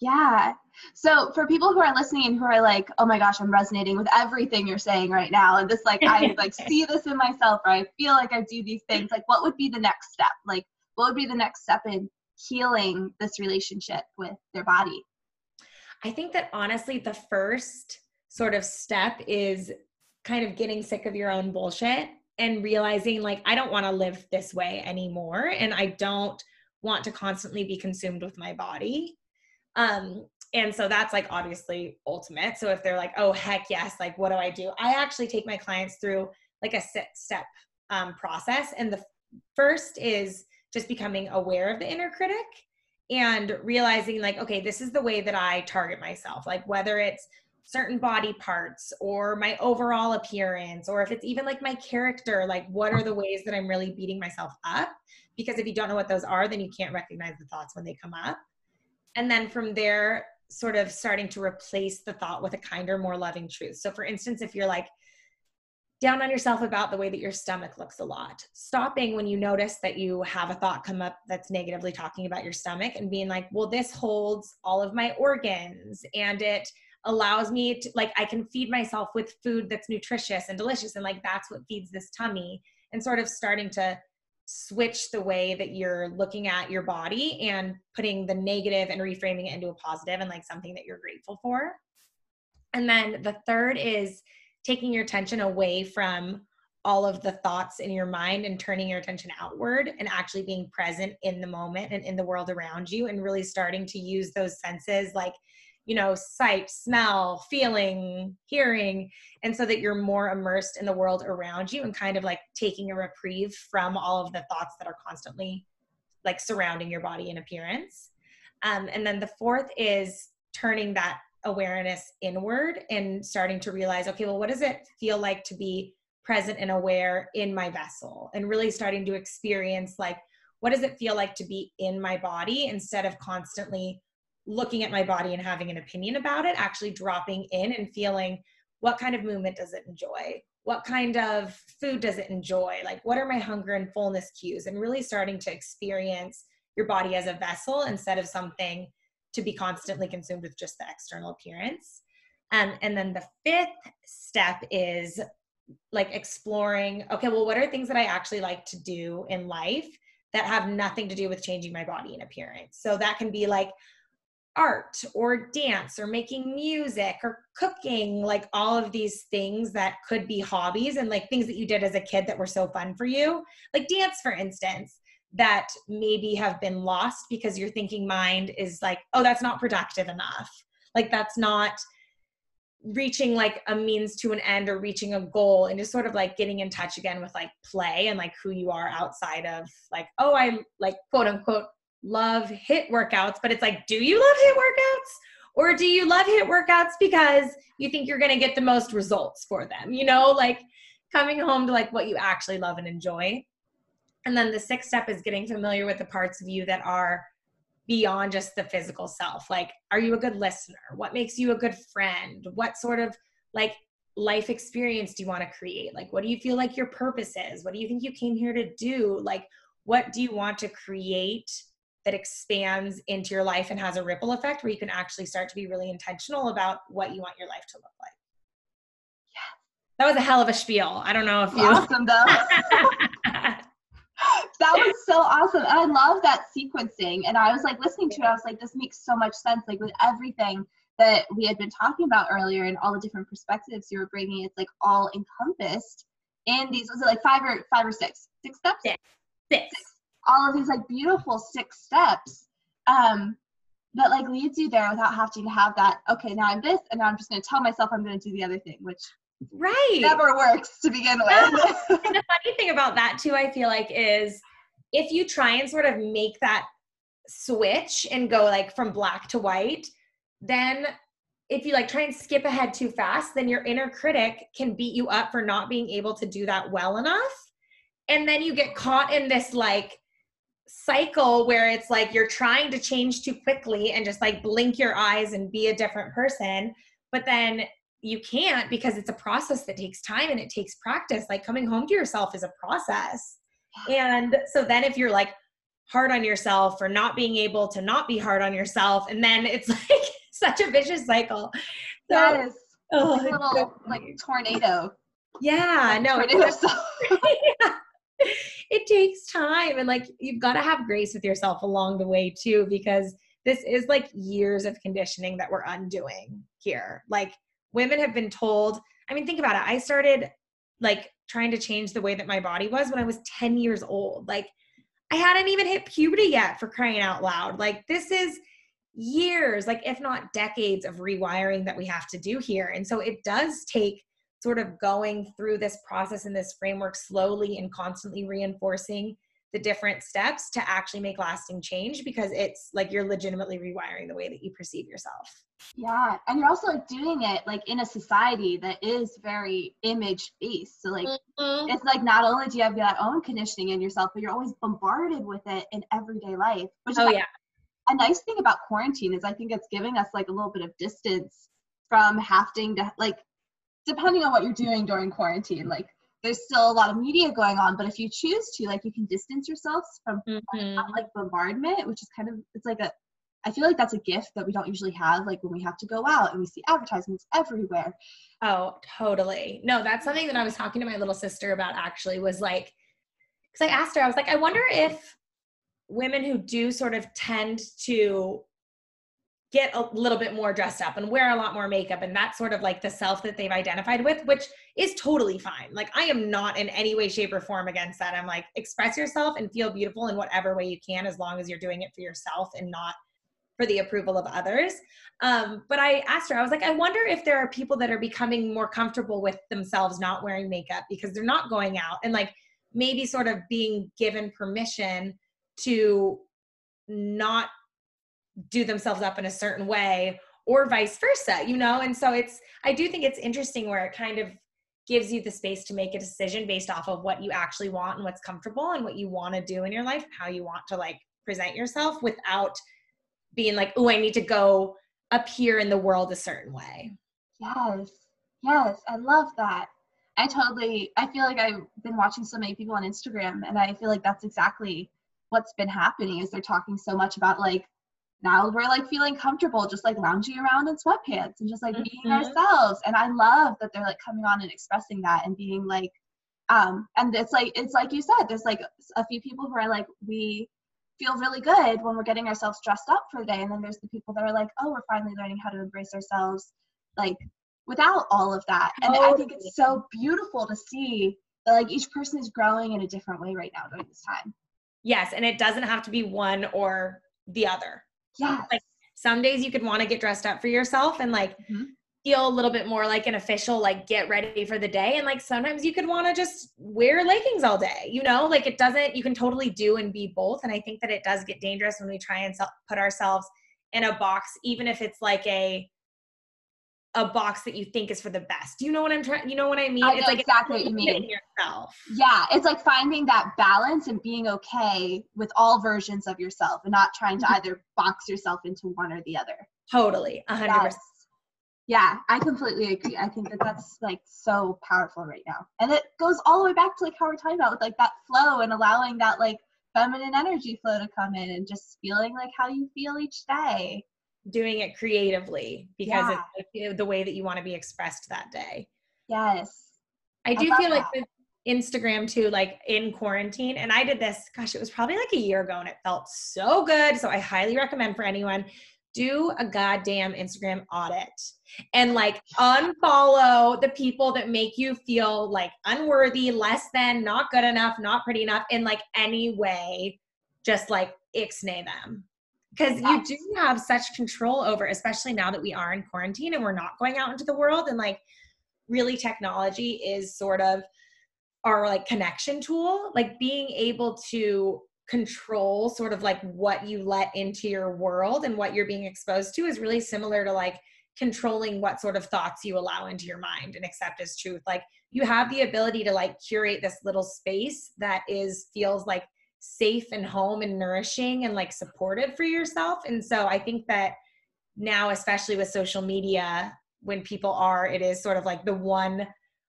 Yeah. So for people who are listening and who are like, oh my gosh, I'm resonating with everything you're saying right now. And this like I like <laughs> see this in myself or I feel like I do these things. Like what would be the next step? Like what would be the next step in healing this relationship with their body? I think that honestly the first sort of step is kind of getting sick of your own bullshit and realizing like I don't want to live this way anymore and I don't want to constantly be consumed with my body um, and so that's like obviously ultimate. So if they're like, oh, heck yes, like what do I do? I actually take my clients through like a step um, process. And the first is just becoming aware of the inner critic and realizing like, okay, this is the way that I target myself. Like whether it's certain body parts or my overall appearance or if it's even like my character like what are the ways that i'm really beating myself up because if you don't know what those are then you can't recognize the thoughts when they come up and then from there sort of starting to replace the thought with a kinder more loving truth so for instance if you're like down on yourself about the way that your stomach looks a lot. Stopping when you notice that you have a thought come up that's negatively talking about your stomach and being like, well, this holds all of my organs and it allows me to, like, I can feed myself with food that's nutritious and delicious. And like, that's what feeds this tummy. And sort of starting to switch the way that you're looking at your body and putting the negative and reframing it into a positive and like something that you're grateful for. And then the third is, taking your attention away from all of the thoughts in your mind and turning your attention outward and actually being present in the moment and in the world around you and really starting to use those senses like you know sight smell feeling hearing and so that you're more immersed in the world around you and kind of like taking a reprieve from all of the thoughts that are constantly like surrounding your body and appearance um, and then the fourth is turning that awareness inward and starting to realize, okay, well, what does it feel like to be present and aware in my vessel? And really starting to experience, like, what does it feel like to be in my body instead of constantly looking at my body and having an opinion about it, actually dropping in and feeling what kind of movement does it enjoy? What kind of food does it enjoy? Like, what are my hunger and fullness cues? And really starting to experience your body as a vessel instead of something to be constantly consumed with just the external appearance. Um, and then the fifth step is like exploring okay, well, what are things that I actually like to do in life that have nothing to do with changing my body and appearance? So that can be like art or dance or making music or cooking, like all of these things that could be hobbies and like things that you did as a kid that were so fun for you. Like dance, for instance that maybe have been lost because your thinking mind is like, oh, that's not productive enough. Like that's not reaching like a means to an end or reaching a goal and just sort of like getting in touch again with like play and like who you are outside of like, oh, I like quote unquote love HIIT workouts, but it's like, do you love HIIT workouts? Or do you love HIIT workouts because you think you're going to get the most results for them? You know, like coming home to like what you actually love and enjoy. And then the sixth step is getting familiar with the parts of you that are beyond just the physical self. Like, are you a good listener? What makes you a good friend? What sort of like life experience do you want to create? Like, what do you feel like your purpose is? What do you think you came here to do? Like, what do you want to create that expands into your life and has a ripple effect where you can actually start to be really intentional about what you want your life to look like? Yeah. That was a hell of a spiel. I don't know if you. Awesome, though. <laughs> that was so awesome. And I love that sequencing. And I was like listening to it, I was like, this makes so much sense. Like with everything that we had been talking about earlier and all the different perspectives you were bringing, it's like all encompassed in these, was it like five or five or six? Six steps? Six. Six. six. All of these like beautiful six steps. Um, that like leads you there without having to have that, okay, now I'm this, and now I'm just gonna tell myself I'm gonna do the other thing, which right never works to begin with and the funny thing about that too i feel like is if you try and sort of make that switch and go like from black to white then if you like try and skip ahead too fast then your inner critic can beat you up for not being able to do that well enough and then you get caught in this like cycle where it's like you're trying to change too quickly and just like blink your eyes and be a different person but then you can't because it's a process that takes time and it takes practice. Like coming home to yourself is a process. <sighs> And so then if you're like hard on yourself or not being able to not be hard on yourself, and then it's <laughs> like such a vicious cycle. So, yes. Oh, like a little like tornado. Yeah, no, tornado <laughs> <laughs> yeah. <laughs> it takes time and like you've got to have grace with yourself along the way too because this is like years of conditioning that we're undoing here. Like women have been told i mean think about it. I started like trying to change the way that my body was when i was 10 years old. Like i hadn't even hit puberty yet for crying out loud. Like this is years like if not decades of rewiring that we have to do here. And so it does take sort of going through this process and this framework slowly and constantly reinforcing the different steps to actually make lasting change because it's like you're legitimately rewiring the way that you perceive yourself. Yeah, and you're also like doing it like in a society that is very image based. So like mm-hmm. it's like not only do you have that own conditioning in yourself, but you're always bombarded with it in everyday life. Which oh like, yeah. A nice thing about quarantine is I think it's giving us like a little bit of distance from having to like depending on what you're doing during quarantine, like there's still a lot of media going on but if you choose to like you can distance yourselves from mm-hmm. like bombardment which is kind of it's like a i feel like that's a gift that we don't usually have like when we have to go out and we see advertisements everywhere oh totally no that's something that i was talking to my little sister about actually was like because i asked her i was like i wonder if women who do sort of tend to get a little bit more dressed up and wear a lot more makeup and that's sort of like the self that they've identified with which is totally fine. Like i am not in any way shape or form against that. I'm like express yourself and feel beautiful in whatever way you can as long as you're doing it for yourself and not for the approval of others. Um, but i asked her i was like i wonder if there are people that are becoming more comfortable with themselves not wearing makeup because they're not going out and like maybe sort of being given permission to not do themselves up in a certain way or vice versa you know? And so it's i do think it's interesting where it kind of gives you the space to make a decision based off of what you actually want and what's comfortable and what you want to do in your life how you want to like present yourself without being like oh i need to go appear in the world a certain way. Yes. Yes i love that. I totally i feel like i've been watching so many people on instagram and i feel like that's exactly what's been happening is they're talking so much about like now we're like feeling comfortable just like lounging around in sweatpants and just like mm-hmm. being ourselves. And i love that they're like coming on and expressing that and being like um and it's like it's like you said there's like a few people who are like we feel really good when we're getting ourselves dressed up for the day. And then there's the people that are like oh we're finally learning how to embrace ourselves like without all of that. And i think it's so beautiful to see that like each person is growing in a different way right now during this time. Yes and it doesn't have to be one or the other yeah. Like some days you could want to get dressed up for yourself and like mm-hmm. feel a little bit more like an official, like get ready for the day. And like sometimes you could want to just wear leggings all day, you know, like it doesn't, you can totally do and be both. And I think that it does get dangerous when we try and put ourselves in a box, even if it's like a, a box that you think is for the best. Do you know what I'm trying? You know what I mean? I it's like exactly what you mean. Yourself. Yeah, it's like finding that balance and being okay with all versions of yourself and not trying to mm-hmm. either box yourself into one or the other. Totally, a hundred percent. Yeah, I completely agree. I think that that's like so powerful right now, and it goes all the way back to like how we're talking about with like that flow and allowing that like feminine energy flow to come in and just feeling like how you feel each day doing it creatively because yeah. it's the way that you want to be expressed that day. Yes. I do I feel like with Instagram too, like in quarantine, and I did this, gosh, it was probably like a year ago and it felt so good. So I highly recommend for anyone do a goddamn Instagram audit and like unfollow the people that make you feel like unworthy, less than, not good enough, not pretty enough in like any way. Just like ixnay them because you do have such control over especially now that we are in quarantine and we're not going out into the world and like really technology is sort of our like connection tool like being able to control sort of like what you let into your world and what you're being exposed to is really similar to like controlling what sort of thoughts you allow into your mind and accept as truth. Like you have the ability to like curate this little space that is feels like safe and home and nourishing and like supportive for yourself. And so I think that now, especially with social media, when people are, it is sort of like the one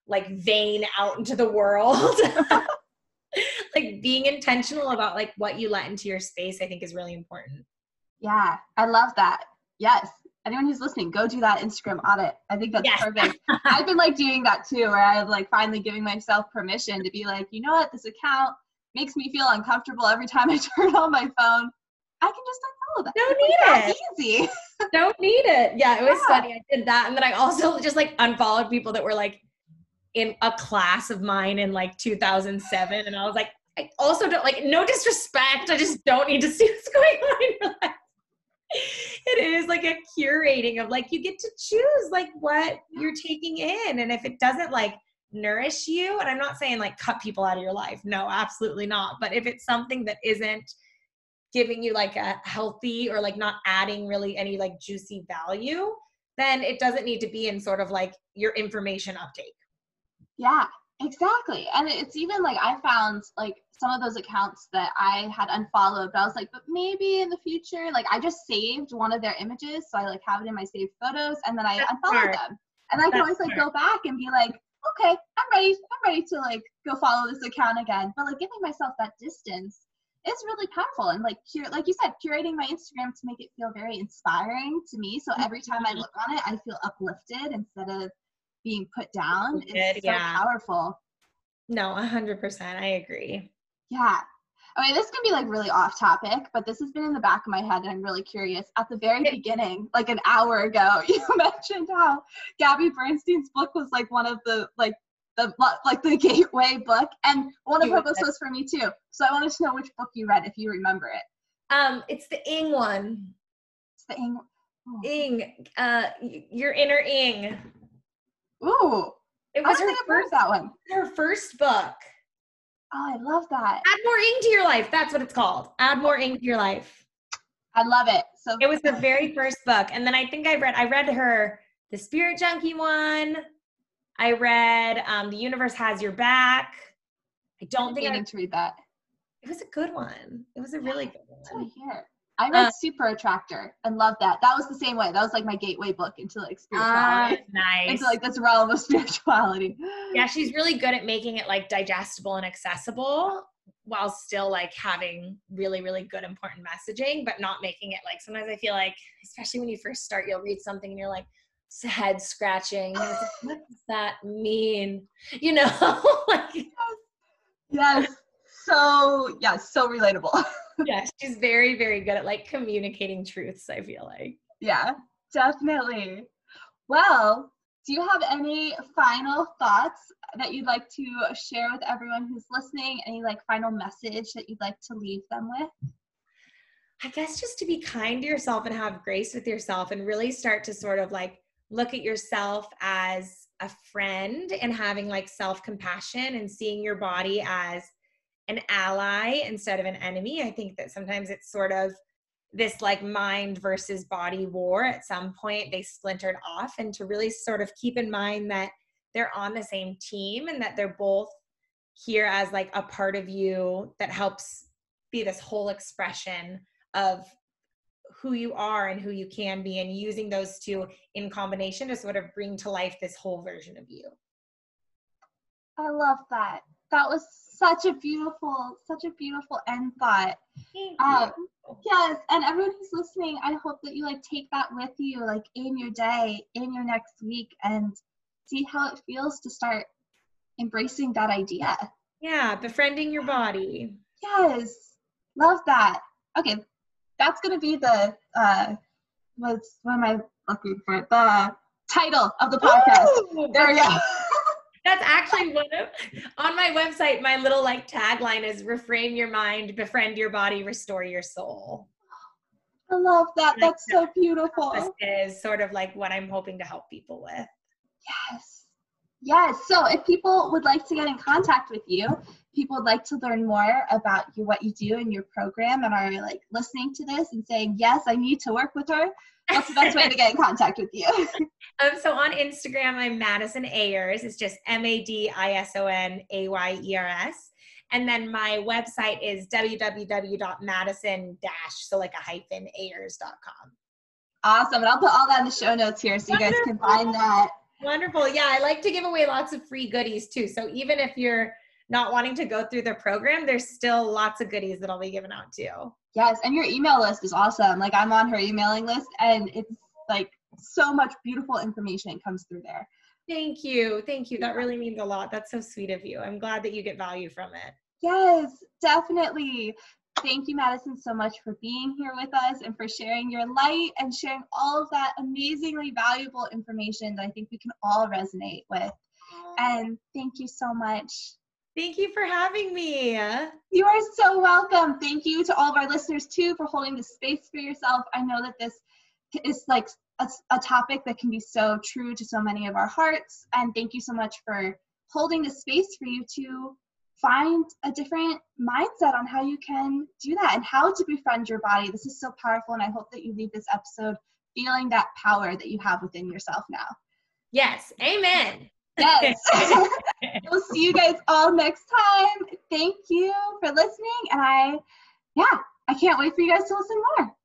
like vein out into the world. <laughs> like being intentional about like what you let into your space, I think is really important. Yeah, I love that. Yes. Anyone who's listening, go do that Instagram audit. I think that's yes. perfect. <laughs> I've been like doing that too, where I'm like finally giving myself permission to be like, you know what, this account makes me feel uncomfortable every time I <laughs> turn on my phone, I can just unfollow that. Don't need it. Easy. <laughs> Don't need it. Yeah, it was yeah. funny. I did that, and then I also <laughs> just like unfollowed people that were like in a class of mine in like 2007, and I was like, I also don't like no disrespect. I just don't need to see what's going on in your life. It is like a curating of like you get to choose like what you're taking in, and if it doesn't like nourish you, and I'm not saying like cut people out of your life. No, absolutely not. But if it's something that isn't giving you like a healthy or like not adding really any like juicy value, then it doesn't need to be in sort of like your information uptake. Yeah, exactly. And it's even like I found like some of those accounts that I had unfollowed, but I was like, but maybe in the future, like I just saved one of their images, so I like have it in my saved photos, and then I That's unfollowed smart. them, and I can always like smart. go back and be like, okay, I'm ready, I'm ready to like go follow this account again. But like giving myself that distance is really powerful, and like cur- like you said, curating my Instagram to make it feel very inspiring to me. So every time I mm-hmm. look on it, I feel uplifted instead of being put down. It's so yeah. powerful. No, a hundred percent. I agree. Yeah. I mean, this can be like really off topic, but this has been in the back of my head, and I'm really curious. At the very beginning, like an hour ago, <laughs> you mentioned how Gabby Bernstein's book was like one of the like the like the gateway book, and one of her books was for me too. So I wanted to know which book you read, if you remember it. Um, it's the Ing one. It's the Ing. Oh. Ing, uh, your inner Ing. Ooh, it was her first that one. Her first book. Oh, I love that. Add more Ing to your life. That's what it's called. Add more Ing to your life. I love it. So it was the very first book, and then I think I read I read her the Spirit Junkie one. I read um, The Universe Has Your Back. I don't think I need to read that. It was a good one. It was a really good one. Here. I read uh, Super Attractor and loved that. That was the same way. That was like my gateway book into like spirituality. Uh, nice. Into like this realm of <laughs> spirituality. Yeah, she's really good at making it like digestible and accessible while still like having really, really good important messaging, but not making it like sometimes I feel like, especially when you first start, you'll read something and you're like, head scratching. Like, what does that mean? You know? <laughs> like Yes. So yeah, so relatable. <laughs> yeah, she's very, very good at like communicating truths, I feel like. Yeah, definitely. Well, do you have any final thoughts that you'd like to share with everyone who's listening? Any like final message that you'd like to leave them with? I guess just to be kind to yourself and have grace with yourself and really start to sort of like look at yourself as a friend and having like self compassion and seeing your body as an ally instead of an enemy. I think that sometimes it's sort of this like mind versus body war. At some point, they splintered off, and to really sort of keep in mind that they're on the same team and that they're both here as like a part of you that helps be this whole expression of who you are and who you can be and using those two in combination to sort of bring to life this whole version of you. I love that. That was such a beautiful, such a beautiful end thought. Um, yes, and everyone who's listening, I hope that you like take that with you, like in your day, in your next week, and see how it feels to start embracing that idea. Yeah, befriending your body. Yes, love that. Okay, that's gonna be the uh, what's what am I looking for? The title of the podcast. Ooh, there we go. That's actually one of on my website. My little like tagline is reframe your mind, befriend your body, restore your soul. I love that. That's so beautiful. This is sort of like what I'm hoping to help people with. Yes. Yes. So if people would like to get in contact with you, people would like to learn more about you, what you do in your program and are like listening to this and saying, yes, I need to work with her, what's the best way to get in contact with you? <laughs> um, so on Instagram, I'm Madison Ayers. It's just M A D I S O N A Y E R S. And then my website is www.madison so like a hyphen ayers.com. Awesome. And I'll put all that in the show notes here so you guys can find that. Wonderful. Yeah, I like to give away lots of free goodies too. So even if you're not wanting to go through the program, there's still lots of goodies that I'll be giving out too. Yes, and your email list is awesome. Like I'm on her emailing list and it's like so much beautiful information comes through there. Thank you. Thank you. That really means a lot. That's so sweet of you. I'm glad that you get value from it. Yes, definitely. Thank you, Madison, so much for being here with us and for sharing your light and sharing all of that amazingly valuable information that I think we can all resonate with. And thank you so much. Thank you for having me. You are so welcome. Thank you to all of our listeners too for holding the space for yourself. I know that this is like a, a, topic that can be so true to so many of our hearts. And thank you so much for holding the space for you to find a different mindset on how you can do that and how to befriend your body. This is so powerful, and I hope that you leave this episode feeling that power that you have within yourself now. Yes, amen. Yes. <laughs> <laughs> we'll see you guys all next time. Thank you for listening, and I, yeah, I can't wait for you guys to listen more.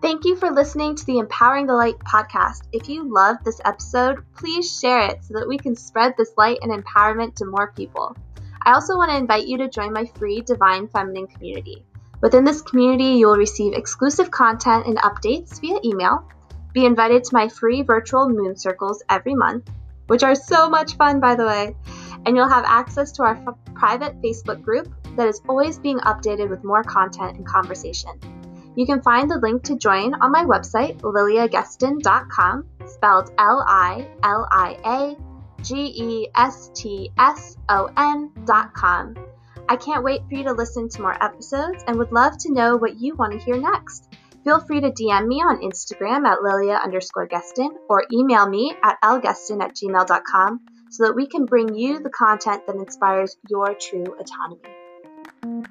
Thank you for listening to the Empowering the Light podcast. If you loved this episode, please share it so that we can spread this light and empowerment to more people. I also want to invite you to join my free Divine Feminine community. Within this community, you will receive exclusive content and updates via email, be invited to my free virtual moon circles every month, which are so much fun, by the way, and you'll have access to our f- private Facebook group that is always being updated with more content and conversation. You can find the link to join on my website, liliagestson.com, spelled L I L I A G E S T S O N.com. I can't wait for you to listen to more episodes and would love to know what you want to hear next. Feel free to DM me on Instagram at lilia underscore geston or email me at lgeston at gmail.com so that we can bring you the content that inspires your true autonomy.